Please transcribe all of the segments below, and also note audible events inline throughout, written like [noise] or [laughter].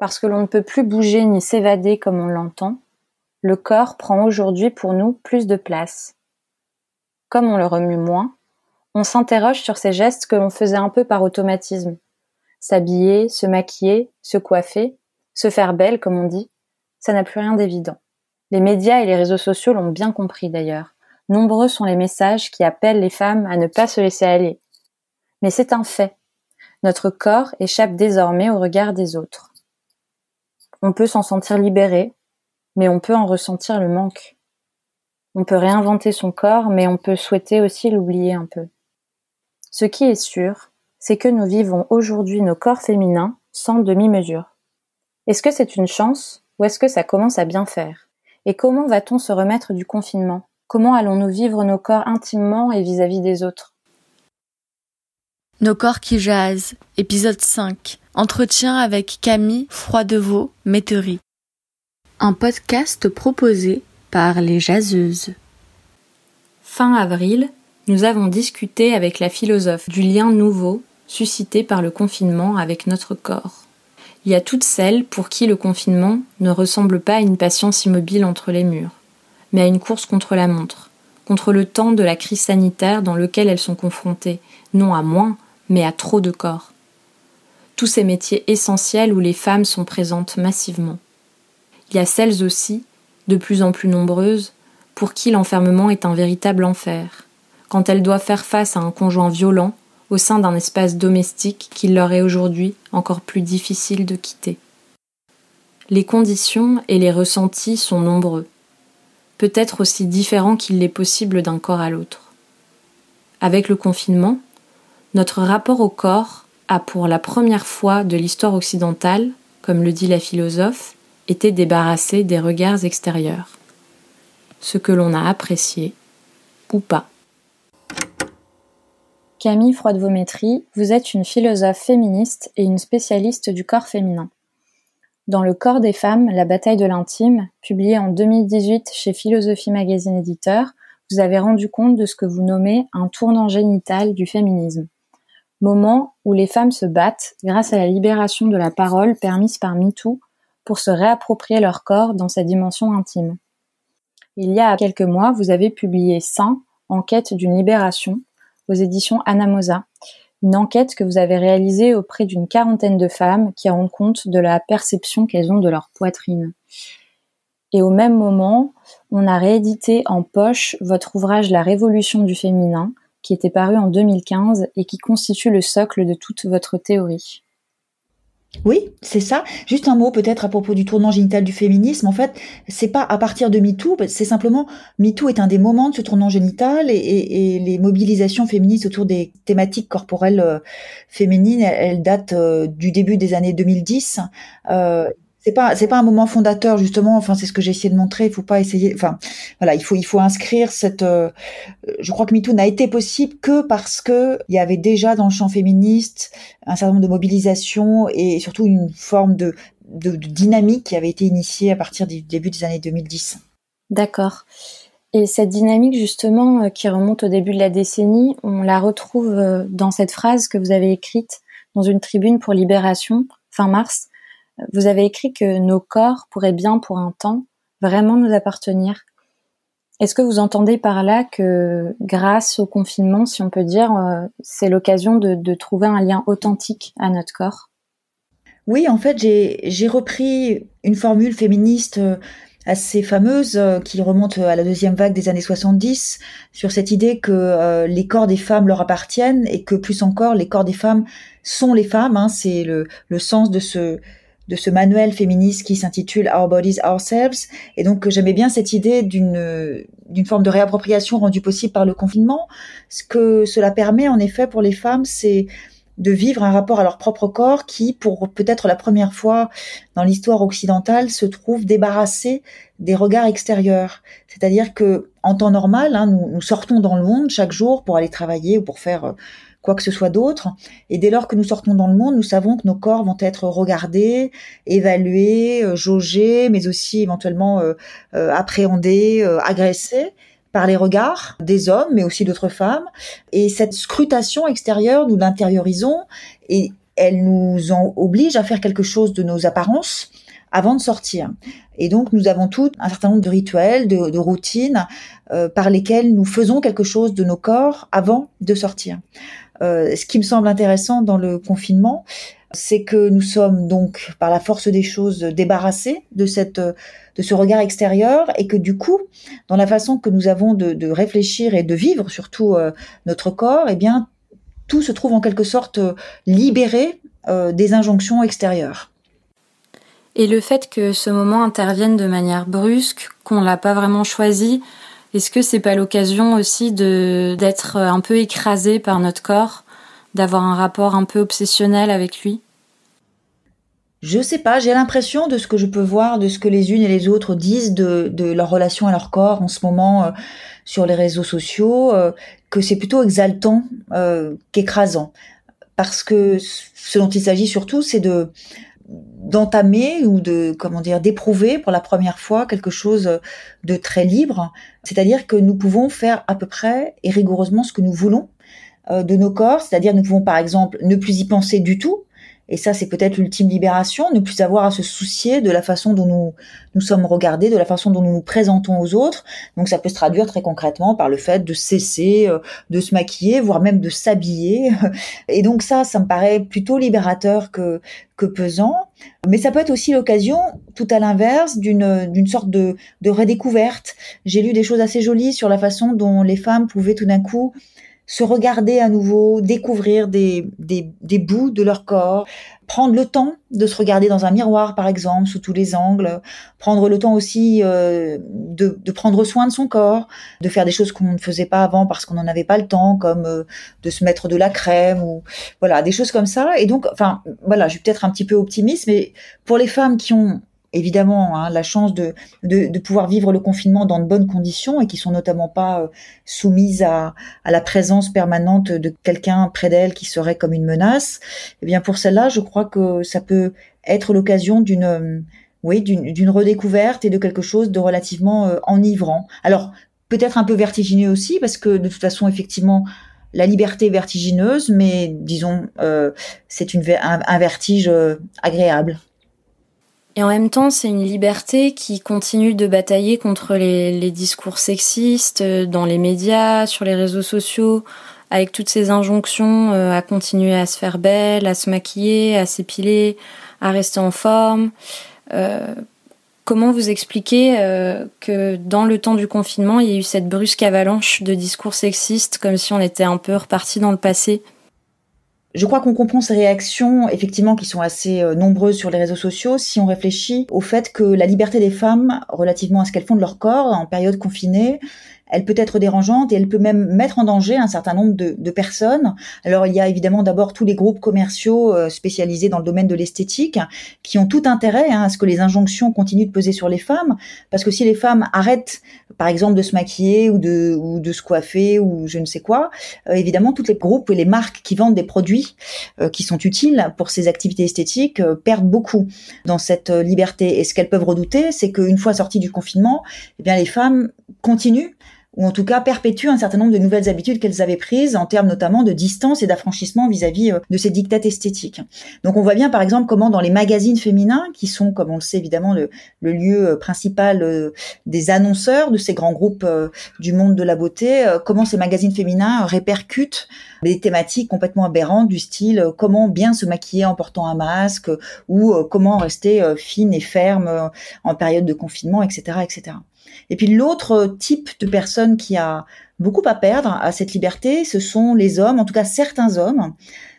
Parce que l'on ne peut plus bouger ni s'évader comme on l'entend, le corps prend aujourd'hui pour nous plus de place. Comme on le remue moins, on s'interroge sur ces gestes que l'on faisait un peu par automatisme. S'habiller, se maquiller, se coiffer, se faire belle, comme on dit, ça n'a plus rien d'évident. Les médias et les réseaux sociaux l'ont bien compris d'ailleurs. Nombreux sont les messages qui appellent les femmes à ne pas se laisser aller. Mais c'est un fait. Notre corps échappe désormais au regard des autres. On peut s'en sentir libéré, mais on peut en ressentir le manque. On peut réinventer son corps, mais on peut souhaiter aussi l'oublier un peu. Ce qui est sûr, c'est que nous vivons aujourd'hui nos corps féminins sans demi-mesure. Est-ce que c'est une chance ou est-ce que ça commence à bien faire? Et comment va-t-on se remettre du confinement? Comment allons-nous vivre nos corps intimement et vis-à-vis des autres? Nos corps qui jasent, épisode 5. Entretien avec Camille Froidevaux, Métairie. Un podcast proposé par les jaseuses. Fin avril, nous avons discuté avec la philosophe du lien nouveau suscité par le confinement avec notre corps. Il y a toutes celles pour qui le confinement ne ressemble pas à une patience immobile entre les murs, mais à une course contre la montre, contre le temps de la crise sanitaire dans lequel elles sont confrontées, non à moins, mais à trop de corps. Tous ces métiers essentiels où les femmes sont présentes massivement. Il y a celles aussi, de plus en plus nombreuses, pour qui l'enfermement est un véritable enfer, quand elles doivent faire face à un conjoint violent au sein d'un espace domestique qu'il leur est aujourd'hui encore plus difficile de quitter. Les conditions et les ressentis sont nombreux, peut-être aussi différents qu'il l'est possible d'un corps à l'autre. Avec le confinement, notre rapport au corps a pour la première fois de l'histoire occidentale, comme le dit la philosophe, été débarrassé des regards extérieurs. Ce que l'on a apprécié ou pas. Camille Froidevométrie, vous êtes une philosophe féministe et une spécialiste du corps féminin. Dans Le corps des femmes, la bataille de l'intime, publié en 2018 chez Philosophie Magazine Éditeur, vous avez rendu compte de ce que vous nommez un tournant génital du féminisme. Moment où les femmes se battent grâce à la libération de la parole permise par MeToo pour se réapproprier leur corps dans sa dimension intime. Il y a quelques mois, vous avez publié Saint, en quête d'une libération, aux éditions Anamosa, une enquête que vous avez réalisée auprès d'une quarantaine de femmes qui rendent compte de la perception qu'elles ont de leur poitrine. Et au même moment, on a réédité en poche votre ouvrage La Révolution du féminin, qui était paru en 2015 et qui constitue le socle de toute votre théorie. Oui, c'est ça. Juste un mot peut-être à propos du tournant génital du féminisme. En fait, c'est pas à partir de MeToo, c'est simplement MeToo est un des moments de ce tournant génital et, les mobilisations féministes autour des thématiques corporelles euh, féminines, elles, datent euh, du début des années 2010. Euh, c'est pas c'est pas un moment fondateur justement. Enfin c'est ce que j'ai essayé de montrer. Il faut pas essayer enfin voilà il faut il faut inscrire cette euh, je crois que MeToo n'a été possible que parce que il y avait déjà dans le champ féministe un certain nombre de mobilisations et surtout une forme de, de, dynamique qui avait été initiée à partir du début des années 2010 d'accord. Et cette dynamique justement euh, qui remonte au début de la décennie on la retrouve euh, dans cette phrase que vous avez écrite dans une tribune pour Libération fin mars vous avez écrit que nos corps pourraient bien pour un temps vraiment nous appartenir. Est-ce que vous entendez par là que grâce au confinement, si on peut dire, euh, c'est l'occasion de, trouver un lien authentique à notre corps? Oui, en fait, j'ai repris une formule féministe euh, assez fameuse euh, qui remonte à la deuxième vague des années 70 sur cette idée que les corps des femmes leur appartiennent et que plus encore les corps des femmes sont les femmes. Hein. c'est le, le sens de ce de ce manuel féministe qui s'intitule Our Bodies Ourselves. Et donc j'aimais bien cette idée d'une d'une forme de réappropriation rendue possible par le confinement. Ce que cela permet en effet pour les femmes, c'est de vivre un rapport à leur propre corps qui, pour peut-être la première fois dans l'histoire occidentale, se trouve débarrassé des regards extérieurs. C'est-à-dire que, en temps normal, hein, nous, nous, sortons dans le monde chaque jour pour aller travailler ou pour faire quoi que ce soit d'autre. Et dès lors que nous sortons dans le monde, nous savons que nos corps vont être regardés, évalués, euh, jaugés, mais aussi éventuellement euh, euh, appréhendés, agressés par les regards des hommes, mais aussi d'autres femmes. Et cette scrutation extérieure, nous l'intériorisons et elle nous en oblige à faire quelque chose de nos apparences avant de sortir. Et donc nous avons tout un certain nombre de rituels, de, routines euh, par lesquels nous faisons quelque chose de nos corps avant de sortir. Euh, ce qui me semble intéressant dans le confinement, c'est que nous sommes donc par la force des choses débarrassés de cette de ce regard extérieur et que du coup, dans la façon que nous avons de, réfléchir et de vivre surtout euh, notre corps, eh bien tout se trouve en quelque sorte libéré des injonctions extérieures. Et le fait que ce moment intervienne de manière brusque, qu'on l'a pas vraiment choisi, est-ce que c'est pas l'occasion aussi de d'être un peu écrasé par notre corps, d'avoir un rapport un peu obsessionnel avec lui? Je sais pas, j'ai l'impression de ce que je peux voir, de ce que les unes et les autres disent de, de leur relation à leur corps en ce moment euh, sur les réseaux sociaux, euh, que c'est plutôt exaltant euh, qu'écrasant. Parce que ce dont il s'agit surtout, c'est de d'entamer ou de comment dire d'éprouver pour la première fois quelque chose de très libre, c'est-à-dire que nous pouvons faire à peu près et rigoureusement ce que nous voulons euh, de nos corps, c'est-à-dire nous pouvons par exemple ne plus y penser du tout, et ça, c'est peut-être l'ultime libération, ne plus avoir à se soucier de la façon dont nous nous sommes regardés, de la façon dont nous nous présentons aux autres. Donc, ça peut se traduire très concrètement par le fait de cesser euh, de se maquiller, voire même de s'habiller. [laughs] Et donc ça, ça me paraît plutôt libérateur que que pesant. Mais ça peut être aussi l'occasion, tout à l'inverse, d'une d'une sorte de de redécouverte. J'ai lu des choses assez jolies sur la façon dont les femmes pouvaient tout d'un coup se regarder à nouveau, découvrir des, des, des, bouts de leur corps, prendre le temps de se regarder dans un miroir, par exemple, sous tous les angles, prendre le temps aussi euh, de, de, prendre soin de son corps, de faire des choses qu'on ne faisait pas avant parce qu'on n'en avait pas le temps, comme euh, de se mettre de la crème ou voilà des choses comme ça. Et donc, enfin, voilà, je suis peut-être un petit peu optimiste, mais pour les femmes qui ont évidemment hein, la chance de, de, de, pouvoir vivre le confinement dans de bonnes conditions et qui sont notamment pas euh, soumises à, à, la présence permanente de quelqu'un près d'elles qui serait comme une menace, eh bien pour celle-là, je crois que ça peut être l'occasion d'une euh, oui d'une redécouverte et de quelque chose de relativement euh, enivrant. Alors peut-être un peu vertigineux aussi parce que de toute façon effectivement la liberté vertigineuse, mais disons euh, c'est un, un vertige agréable. Et en même temps, c'est une liberté qui continue de batailler contre les, discours sexistes euh, dans les médias, sur les réseaux sociaux, avec toutes ces injonctions euh, à continuer à se faire belle, à se maquiller, à s'épiler, à rester en forme. Euh, comment vous expliquez que dans le temps du confinement, il y a eu cette brusque avalanche de discours sexistes, comme si on était un peu reparti dans le passé? Je crois qu'on comprend ces réactions, effectivement, qui sont assez euh, nombreuses sur les réseaux sociaux, si on réfléchit au fait que la liberté des femmes, relativement à ce qu'elles font de leur corps en période confinée, elle peut être dérangeante et elle peut même mettre en danger un certain nombre de, de personnes. Alors il y a évidemment d'abord tous les groupes commerciaux euh, spécialisés dans le domaine de l'esthétique qui ont tout intérêt hein, à ce que les injonctions continuent de peser sur les femmes, parce que si les femmes arrêtent par exemple de se maquiller ou de, ou de se coiffer ou je ne sais quoi, euh, évidemment tous les groupes et les marques qui vendent des produits euh, qui sont utiles pour ces activités esthétiques perdent beaucoup dans cette liberté. Et ce qu'elles peuvent redouter, c'est qu'une fois sorties du confinement, eh bien les femmes continuent ou en tout cas perpétuent un certain nombre de nouvelles habitudes qu'elles avaient prises en termes notamment de distance et d'affranchissement vis-à-vis euh, de ces dictates esthétiques. Donc on voit bien par exemple comment dans les magazines féminins, qui sont comme on le sait évidemment le, lieu euh, principal euh, des annonceurs de ces grands groupes du monde de la beauté, comment ces magazines féminins répercutent des thématiques complètement aberrantes du style comment bien se maquiller en portant un masque ou comment rester fine et ferme en période de confinement, etc., etc. Et puis l'autre type de personne qui a beaucoup à perdre à cette liberté, ce sont les hommes, en tout cas certains hommes,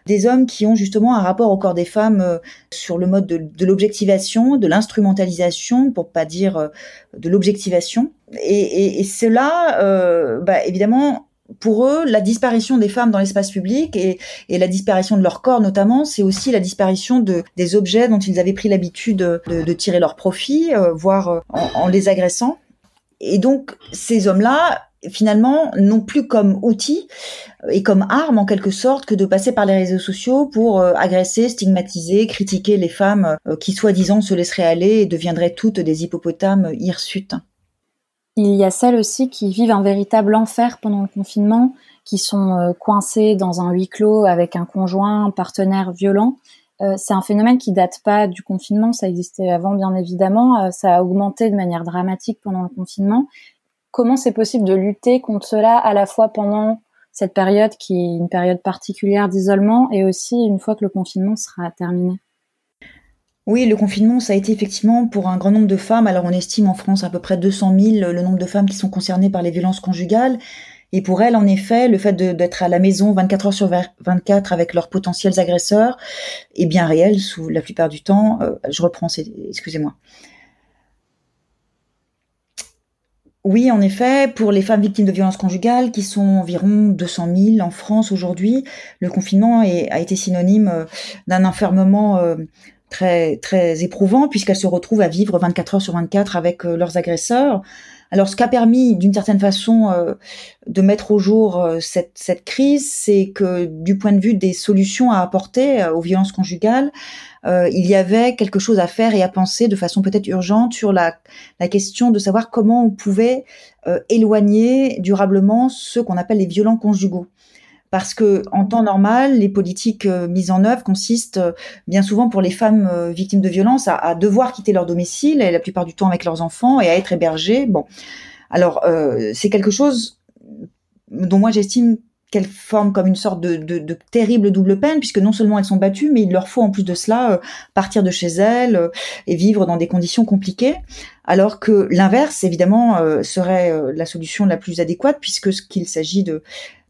des hommes qui ont justement un rapport au corps des femmes euh, sur le mode de, l'objectivation, de l'instrumentalisation, pour pas dire euh, de l'objectivation. Et, cela, euh, bah, évidemment, pour eux, la disparition des femmes dans l'espace public et, la disparition de leur corps notamment, c'est aussi la disparition de, des objets dont ils avaient pris l'habitude de, tirer leur profit, voire en les agressant. Et donc, ces hommes-là, finalement, n'ont plus comme outil et comme arme, en quelque sorte, que de passer par les réseaux sociaux pour euh, agresser, stigmatiser, critiquer les femmes euh, qui, soi-disant, se laisseraient aller et deviendraient toutes des hippopotames hirsutes. Il y a celles aussi qui vivent un véritable enfer pendant le confinement qui sont coincées dans un huis clos avec un conjoint, un partenaire violent. C'est un phénomène qui date pas du confinement, ça existait avant bien évidemment, ça a augmenté de manière dramatique pendant le confinement. Comment c'est possible de lutter contre cela à la fois pendant cette période qui est une période particulière d'isolement et aussi une fois que le confinement sera terminé? Oui, le confinement, ça a été effectivement pour un grand nombre de femmes. Alors, on estime en France à peu près 200 000 le nombre de femmes qui sont concernées par les violences conjugales. Et pour elles, en effet, le fait d'être à la maison 24 heures sur 24 avec leurs potentiels agresseurs est bien réel sous la plupart du temps. Euh, je reprends, excusez-moi. Oui, en effet, pour les femmes victimes de violences conjugales, qui sont environ 200 000 en France aujourd'hui, le confinement a été synonyme euh, d'un enfermement euh, très très éprouvant puisqu'elles se retrouvent à vivre 24 heures sur 24 avec leurs agresseurs. Alors, ce qui a permis, d'une certaine façon, de mettre au jour cette, cette crise, c'est que, du point de vue des solutions à apporter aux violences conjugales, euh, il y avait quelque chose à faire et à penser de façon peut-être urgente sur la, la, question de savoir comment on pouvait euh, éloigner durablement ceux qu'on appelle les violents conjugaux. Parce que en temps normal, les politiques euh, mises en œuvre consistent bien souvent pour les femmes victimes de violences à, devoir quitter leur domicile et la plupart du temps avec leurs enfants et à être hébergées. Bon, alors c'est quelque chose dont moi j'estime qu'elles forment comme une sorte de, de, de, terrible double peine, puisque non seulement elles sont battues, mais il leur faut en plus de cela euh, partir de chez elles euh, et vivre dans des conditions compliquées, alors que l'inverse, évidemment, euh, serait la solution la plus adéquate, puisque ce qu'il s'agit de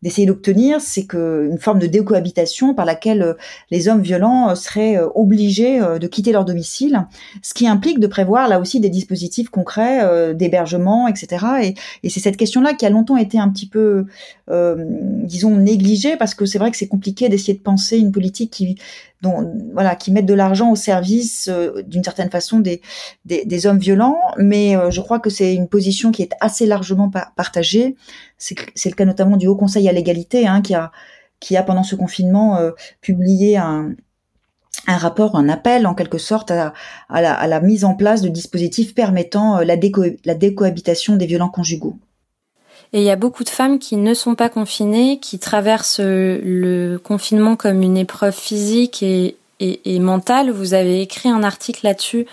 d'essayer d'obtenir, c'est que une forme de décohabitation par laquelle euh, les hommes violents euh, seraient euh, obligés de quitter leur domicile, ce qui implique de prévoir là aussi des dispositifs concrets d'hébergement, etc. Et, et c'est cette question-là qui a longtemps été un petit peu, euh, disons, négligée parce que c'est vrai que c'est compliqué d'essayer de penser une politique qui dont, voilà, qui mettent de l'argent au service euh, d'une certaine façon des, des, des, hommes violents, mais euh, je crois que c'est une position qui est assez largement partagée. C'est le cas notamment du Haut Conseil à l'égalité, hein, qui a qui a pendant ce confinement euh, publié un, un rapport, un appel en quelque sorte à, la, à la, mise en place de dispositifs permettant la, déco la décohabitation des violents conjugaux. Et il y a beaucoup de femmes qui ne sont pas confinées, qui traversent le confinement comme une épreuve physique et, et, mentale. Vous avez écrit un article là-dessus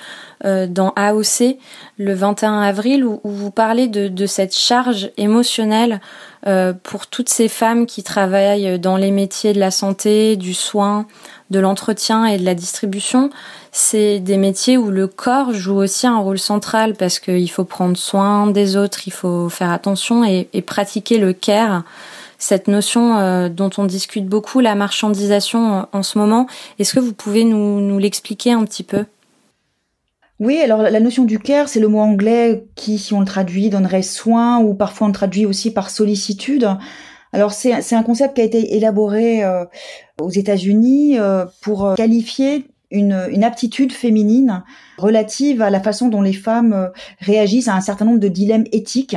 euh, dans AOC le 21 avril où, vous parlez de, cette charge émotionnelle euh, pour toutes ces femmes qui travaillent dans les métiers de la santé, du soin, de l'entretien et de la distribution c'est des métiers où le corps joue aussi un rôle central parce qu'il faut prendre soin des autres, il faut faire attention et, pratiquer le care. Cette notion euh, dont on discute beaucoup, la marchandisation en, ce moment, est-ce que vous pouvez nous, l'expliquer un petit peu? Oui, alors la notion du care, c'est le mot anglais qui, si on le traduit, donnerait soin ou parfois on le traduit aussi par sollicitude. Alors c'est un concept qui a été élaboré euh, aux États-Unis euh, pour qualifier une, aptitude féminine relative à la façon dont les femmes euh, réagissent à un certain nombre de dilemmes éthiques.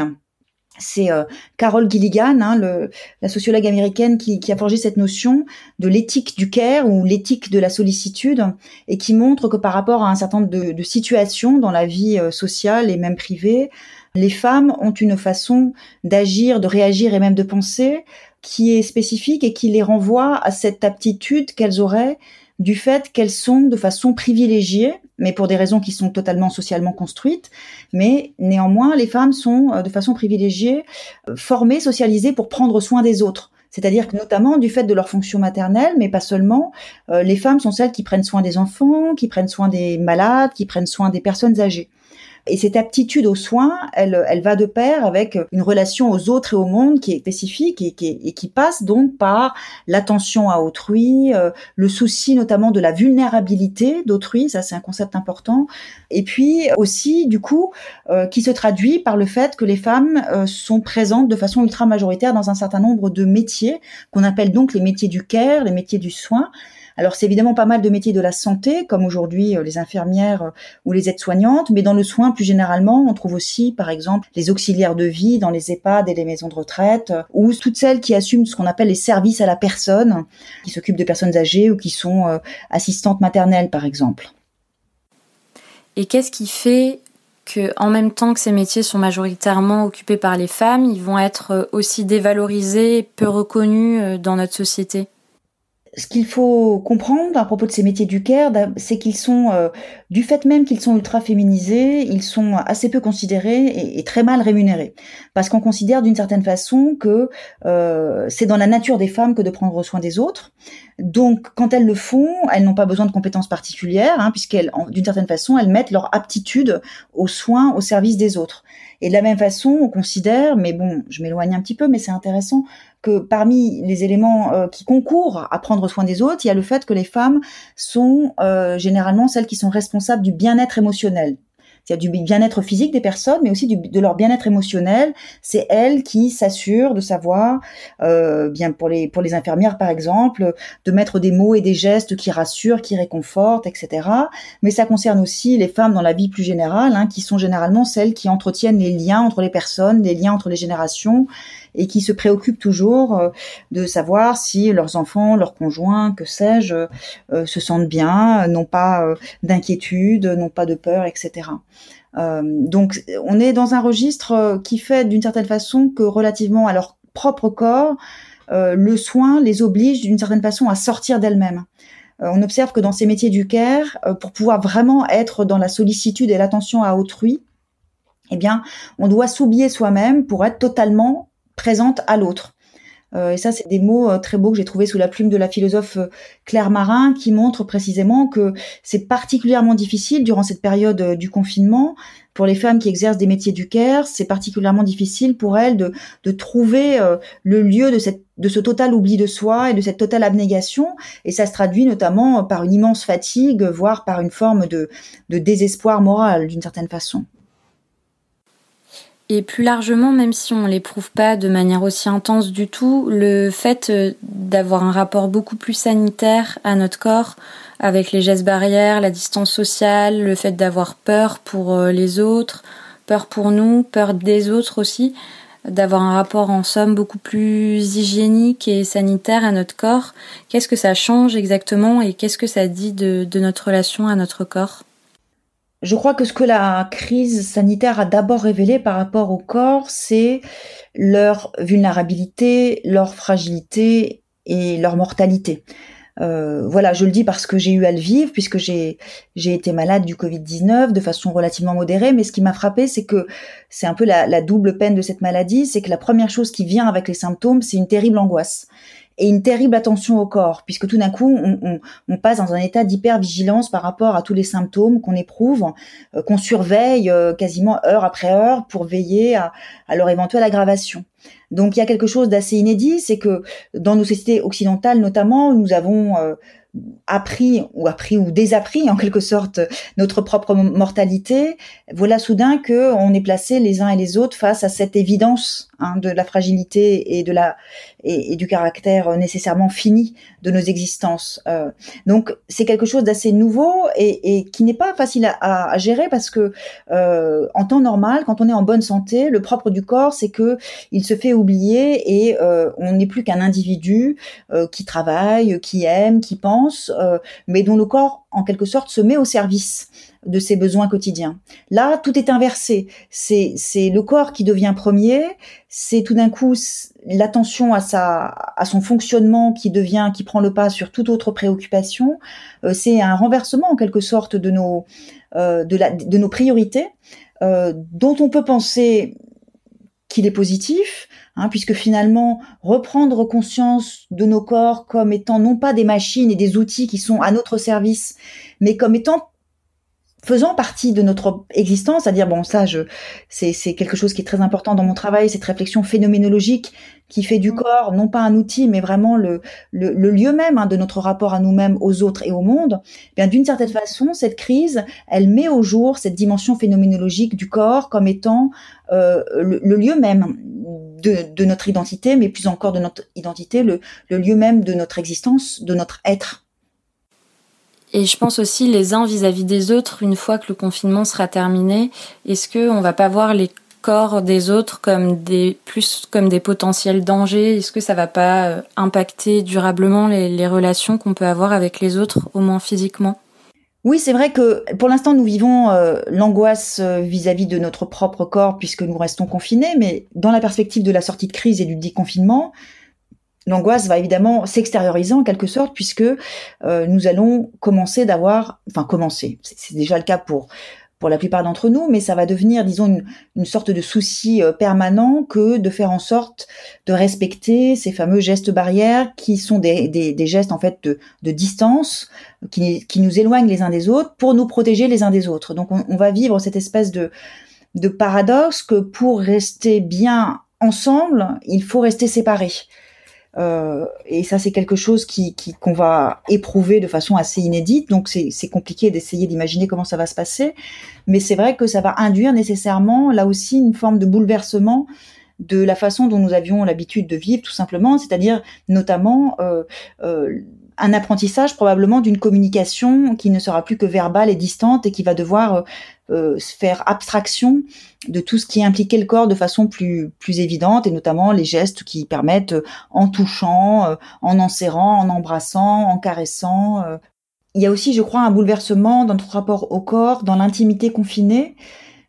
C'est euh, Carol Gilligan, hein, la sociologue américaine, qui, a forgé cette notion de l'éthique du care ou l'éthique de la sollicitude, et qui montre que par rapport à un certain nombre de, situations dans la vie euh, sociale et même privée, les femmes ont une façon d'agir, de réagir et même de penser qui est spécifique et qui les renvoie à cette aptitude qu'elles auraient du fait qu'elles sont de façon privilégiée, mais pour des raisons qui sont totalement socialement construites, mais néanmoins les femmes sont euh, de façon privilégiée euh, formées, socialisées pour prendre soin des autres. C'est-à-dire que notamment du fait de leur fonction maternelle, mais pas seulement, euh, les femmes sont celles qui prennent soin des enfants, qui prennent soin des malades, qui prennent soin des personnes âgées. Et cette aptitude aux soins, elle, elle va de pair avec une relation aux autres et au monde qui est spécifique et qui, et qui passe donc par l'attention à autrui, euh, le souci notamment de la vulnérabilité d'autrui, ça c'est un concept important, et puis aussi du coup euh, qui se traduit par le fait que les femmes euh, sont présentes de façon ultra majoritaire dans un certain nombre de métiers qu'on appelle donc les métiers du care, les métiers du soin. Alors c'est évidemment pas mal de métiers de la santé, comme aujourd'hui euh, les infirmières euh, ou les aides-soignantes, mais dans le soin plus généralement, on trouve aussi par exemple les auxiliaires de vie dans les EHPAD et les maisons de retraite, euh, ou toutes celles qui assument ce qu'on appelle les services à la personne, qui s'occupent de personnes âgées ou qui sont assistantes maternelles par exemple. Et qu'est-ce qui fait que en même temps que ces métiers sont majoritairement occupés par les femmes, ils vont être aussi dévalorisés, peu reconnus dans notre société? Ce qu'il faut comprendre à propos de ces métiers du care, c'est qu'ils sont, euh, du fait même qu'ils sont ultra féminisés, ils sont assez peu considérés et, très mal rémunérés. Parce qu'on considère d'une certaine façon que euh, c'est dans la nature des femmes que de prendre soin des autres. Donc, quand elles le font, elles n'ont pas besoin de compétences particulières, hein, puisqu'elles, d'une certaine façon, elles mettent leur aptitude aux soins au service des autres. Et de la même façon, on considère, mais bon, je m'éloigne un petit peu, mais c'est intéressant, que parmi les éléments euh, qui concourent à prendre soin des autres, il y a le fait que les femmes sont euh, généralement celles qui sont responsables du bien-être émotionnel il y a du bien-être physique des personnes, mais aussi du, de leur bien-être émotionnel. C'est elles qui s'assurent de savoir, euh, bien pour les pour les infirmières par exemple, de mettre des mots et des gestes qui rassurent, qui réconfortent, etc. Mais ça concerne aussi les femmes dans la vie plus générale, hein, qui sont généralement celles qui entretiennent les liens entre les personnes, les liens entre les générations, et qui se préoccupent toujours euh, de savoir si leurs enfants, leurs conjoints, que sais-je, euh, se sentent bien, n'ont pas euh, d'inquiétude, n'ont pas de peur, etc. donc on est dans un registre qui fait d'une certaine façon que relativement à leur propre corps, le soin les oblige d'une certaine façon à sortir d'elles-mêmes on observe que dans ces métiers du care, pour pouvoir vraiment être dans la sollicitude et l'attention à autrui, eh bien, on doit s'oublier soi-même pour être totalement présente à l'autre. Euh, et ça, c'est des mots euh, très beaux que j'ai trouvés sous la plume de la philosophe euh, Claire Marin, qui montrent précisément que c'est particulièrement difficile durant cette période du confinement pour les femmes qui exercent des métiers du care. C'est particulièrement difficile pour elles de, de trouver le lieu de cette de ce total oubli de soi et de cette totale abnégation. Et ça se traduit notamment par une immense fatigue, voire par une forme de, de désespoir moral, d'une certaine façon. Et plus largement, même si on l'éprouve pas de manière aussi intense du tout, le fait euh, d'avoir un rapport beaucoup plus sanitaire à notre corps, avec les gestes barrières, la distance sociale, le fait d'avoir peur pour euh, les autres, peur pour nous, peur des autres aussi, d'avoir un rapport en somme beaucoup plus hygiénique et sanitaire à notre corps, qu'est-ce que ça change exactement et qu'est-ce que ça dit de, de notre relation à notre corps? Je crois que ce que la crise sanitaire a d'abord révélé par rapport au corps, c'est leur vulnérabilité, leur fragilité et leur mortalité. Euh, voilà, je le dis parce que j'ai eu à le vivre, puisque j'ai été malade du Covid-19 de façon relativement modérée. Mais ce qui m'a frappé, c'est que c'est un peu la double peine de cette maladie, c'est que la première chose qui vient avec les symptômes, c'est une terrible angoisse et une terrible attention au corps, puisque tout d'un coup, on, passe dans un état d'hypervigilance par rapport à tous les symptômes qu'on éprouve, euh, qu'on surveille euh, quasiment heure après heure pour veiller à, leur éventuelle aggravation. Donc il y a quelque chose d'assez inédit, c'est que dans nos sociétés occidentales notamment, nous avons euh, appris ou appris ou désappris en quelque sorte notre propre mortalité, voilà soudain que on est placé les uns et les autres face à cette évidence hein, de la fragilité et de la et, du caractère nécessairement fini de nos existences. Euh, donc c'est quelque chose d'assez nouveau et, qui n'est pas facile à, gérer parce que euh, en temps normal, quand on est en bonne santé, le propre du corps c'est que il se fait oublier et euh, on n'est plus qu'un individu euh, qui travaille, qui aime, qui pense, euh, mais dont le corps en quelque sorte se met au service de ses besoins quotidiens. Là, tout est inversé. C'est c'est le corps qui devient premier. C'est tout d'un coup l'attention à sa à son fonctionnement qui devient qui prend le pas sur toute autre préoccupation. Euh, c'est un renversement en quelque sorte de nos euh, de la de nos priorités euh, dont on peut penser qu'il est positif, hein, puisque finalement reprendre conscience de nos corps comme étant non pas des machines et des outils qui sont à notre service, mais comme étant faisant partie de notre existence, c'est-à-dire bon ça je c'est c'est quelque chose qui est très important dans mon travail, cette réflexion phénoménologique qui fait du mmh. corps non pas un outil mais vraiment le le, lieu même hein, de notre rapport à nous-mêmes, aux autres et au monde. Eh bien d'une certaine façon, cette crise, elle met au jour cette dimension phénoménologique du corps comme étant euh, le, lieu même de, de, notre identité, mais plus encore de notre identité, le, le lieu même de notre existence, de notre être. Et je pense aussi les uns vis-à-vis des autres, une fois que le confinement sera terminé, est-ce que on va pas voir les corps des autres comme des plus comme des potentiels dangers? Est-ce que ça va pas euh, impacter durablement les, les relations qu'on peut avoir avec les autres, au moins physiquement? Oui, c'est vrai que pour l'instant, nous vivons euh, l'angoisse euh, vis-à-vis de notre propre corps puisque nous restons confinés, mais dans la perspective de la sortie de crise et du déconfinement, l'angoisse va évidemment s'extérioriser en quelque sorte puisque euh, nous allons commencer d'avoir, enfin commencer, c'est déjà le cas pour pour la plupart d'entre nous, mais ça va devenir, disons, une, sorte de souci euh, permanent que de faire en sorte de respecter ces fameux gestes barrières qui sont des, des, gestes en fait de, de distance, qui, qui, nous éloignent les uns des autres pour nous protéger les uns des autres. Donc on, on va vivre cette espèce de, de paradoxe que pour rester bien ensemble, il faut rester séparés. Euh, et ça, c'est quelque chose qui qu'on va éprouver de façon assez inédite. Donc, c'est compliqué d'essayer d'imaginer comment ça va se passer. Mais c'est vrai que ça va induire nécessairement, là aussi, une forme de bouleversement de la façon dont nous avions l'habitude de vivre, tout simplement. C'est-à-dire, notamment, euh, euh, un apprentissage probablement d'une communication qui ne sera plus que verbale et distante et qui va devoir euh, euh, faire abstraction de tout ce qui impliquait le corps de façon plus plus évidente et notamment les gestes qui permettent euh, en touchant, en enserrant, en embrassant, en caressant. Il y a aussi, je crois, un bouleversement dans notre rapport au corps, dans l'intimité confinée.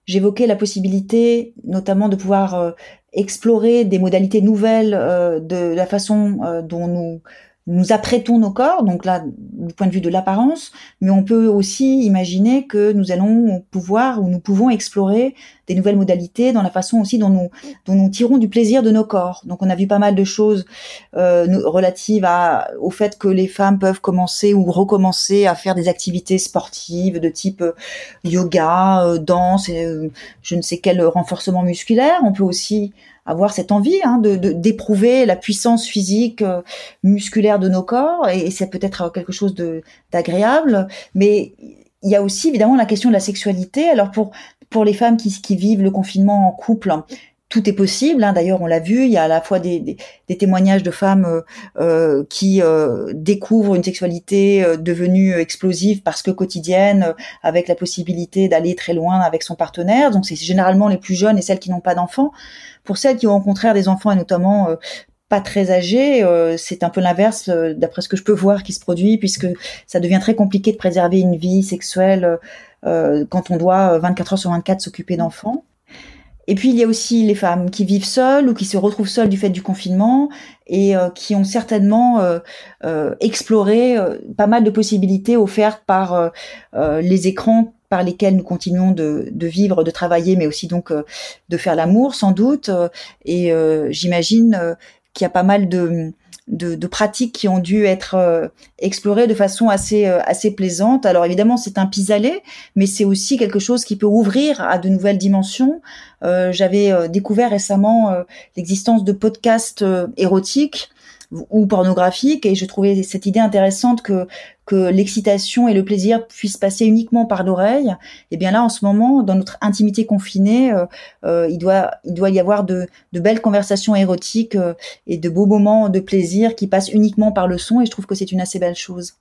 J'évoquais la possibilité, notamment, de pouvoir explorer des modalités nouvelles de la façon dont nous nous apprêtons nos corps, donc là, du point de vue de l'apparence, mais on peut aussi imaginer que nous allons pouvoir ou nous pouvons explorer des nouvelles modalités dans la façon aussi dont nous, tirons du plaisir de nos corps. Donc on a vu pas mal de choses euh, relatives au fait que les femmes peuvent commencer ou recommencer à faire des activités sportives de type euh, yoga, euh, danse, et, je ne sais quel renforcement musculaire. On peut aussi avoir cette envie hein, de d'éprouver la puissance physique euh, musculaire de nos corps et, c'est peut-être quelque chose de d'agréable. Mais il y a aussi évidemment la question de la sexualité. Alors pour pour les femmes qui, qui vivent le confinement en couple tout est possible. Hein. D'ailleurs, on l'a vu, il y a à la fois des, témoignages de femmes euh, euh qui euh, découvrent une sexualité devenue explosive parce que quotidienne, avec la possibilité d'aller très loin avec son partenaire. Donc, c'est généralement les plus jeunes et celles qui n'ont pas d'enfants. Pour celles qui ont au contraire des enfants et notamment pas très âgés, euh, c'est un peu l'inverse d'après ce que je peux voir qui se produit puisque ça devient très compliqué de préserver une vie sexuelle quand on doit 24 heures sur 24 s'occuper d'enfants. Et puis il y a aussi les femmes qui vivent seules ou qui se retrouvent seules du fait du confinement et qui ont certainement exploré pas mal de possibilités offertes par les écrans par lesquels nous continuons de, vivre, de travailler, mais aussi donc euh, de faire l'amour sans doute. Euh, et euh, j'imagine qu'il y a pas mal de, de, pratiques qui ont dû être explorées de façon assez assez plaisante. Alors évidemment, c'est un pis-aller, mais c'est aussi quelque chose qui peut ouvrir à de nouvelles dimensions. J'avais découvert récemment l'existence de podcasts érotiques ou pornographique et je trouvais cette idée intéressante que que l'excitation et le plaisir puissent passer uniquement par l'oreille. Eh bien là, en ce moment, dans notre intimité confinée, euh, euh, il doit il doit y avoir de, de belles conversations érotiques euh, et de beaux moments de plaisir qui passent uniquement par le son. Et je trouve que c'est une assez belle chose.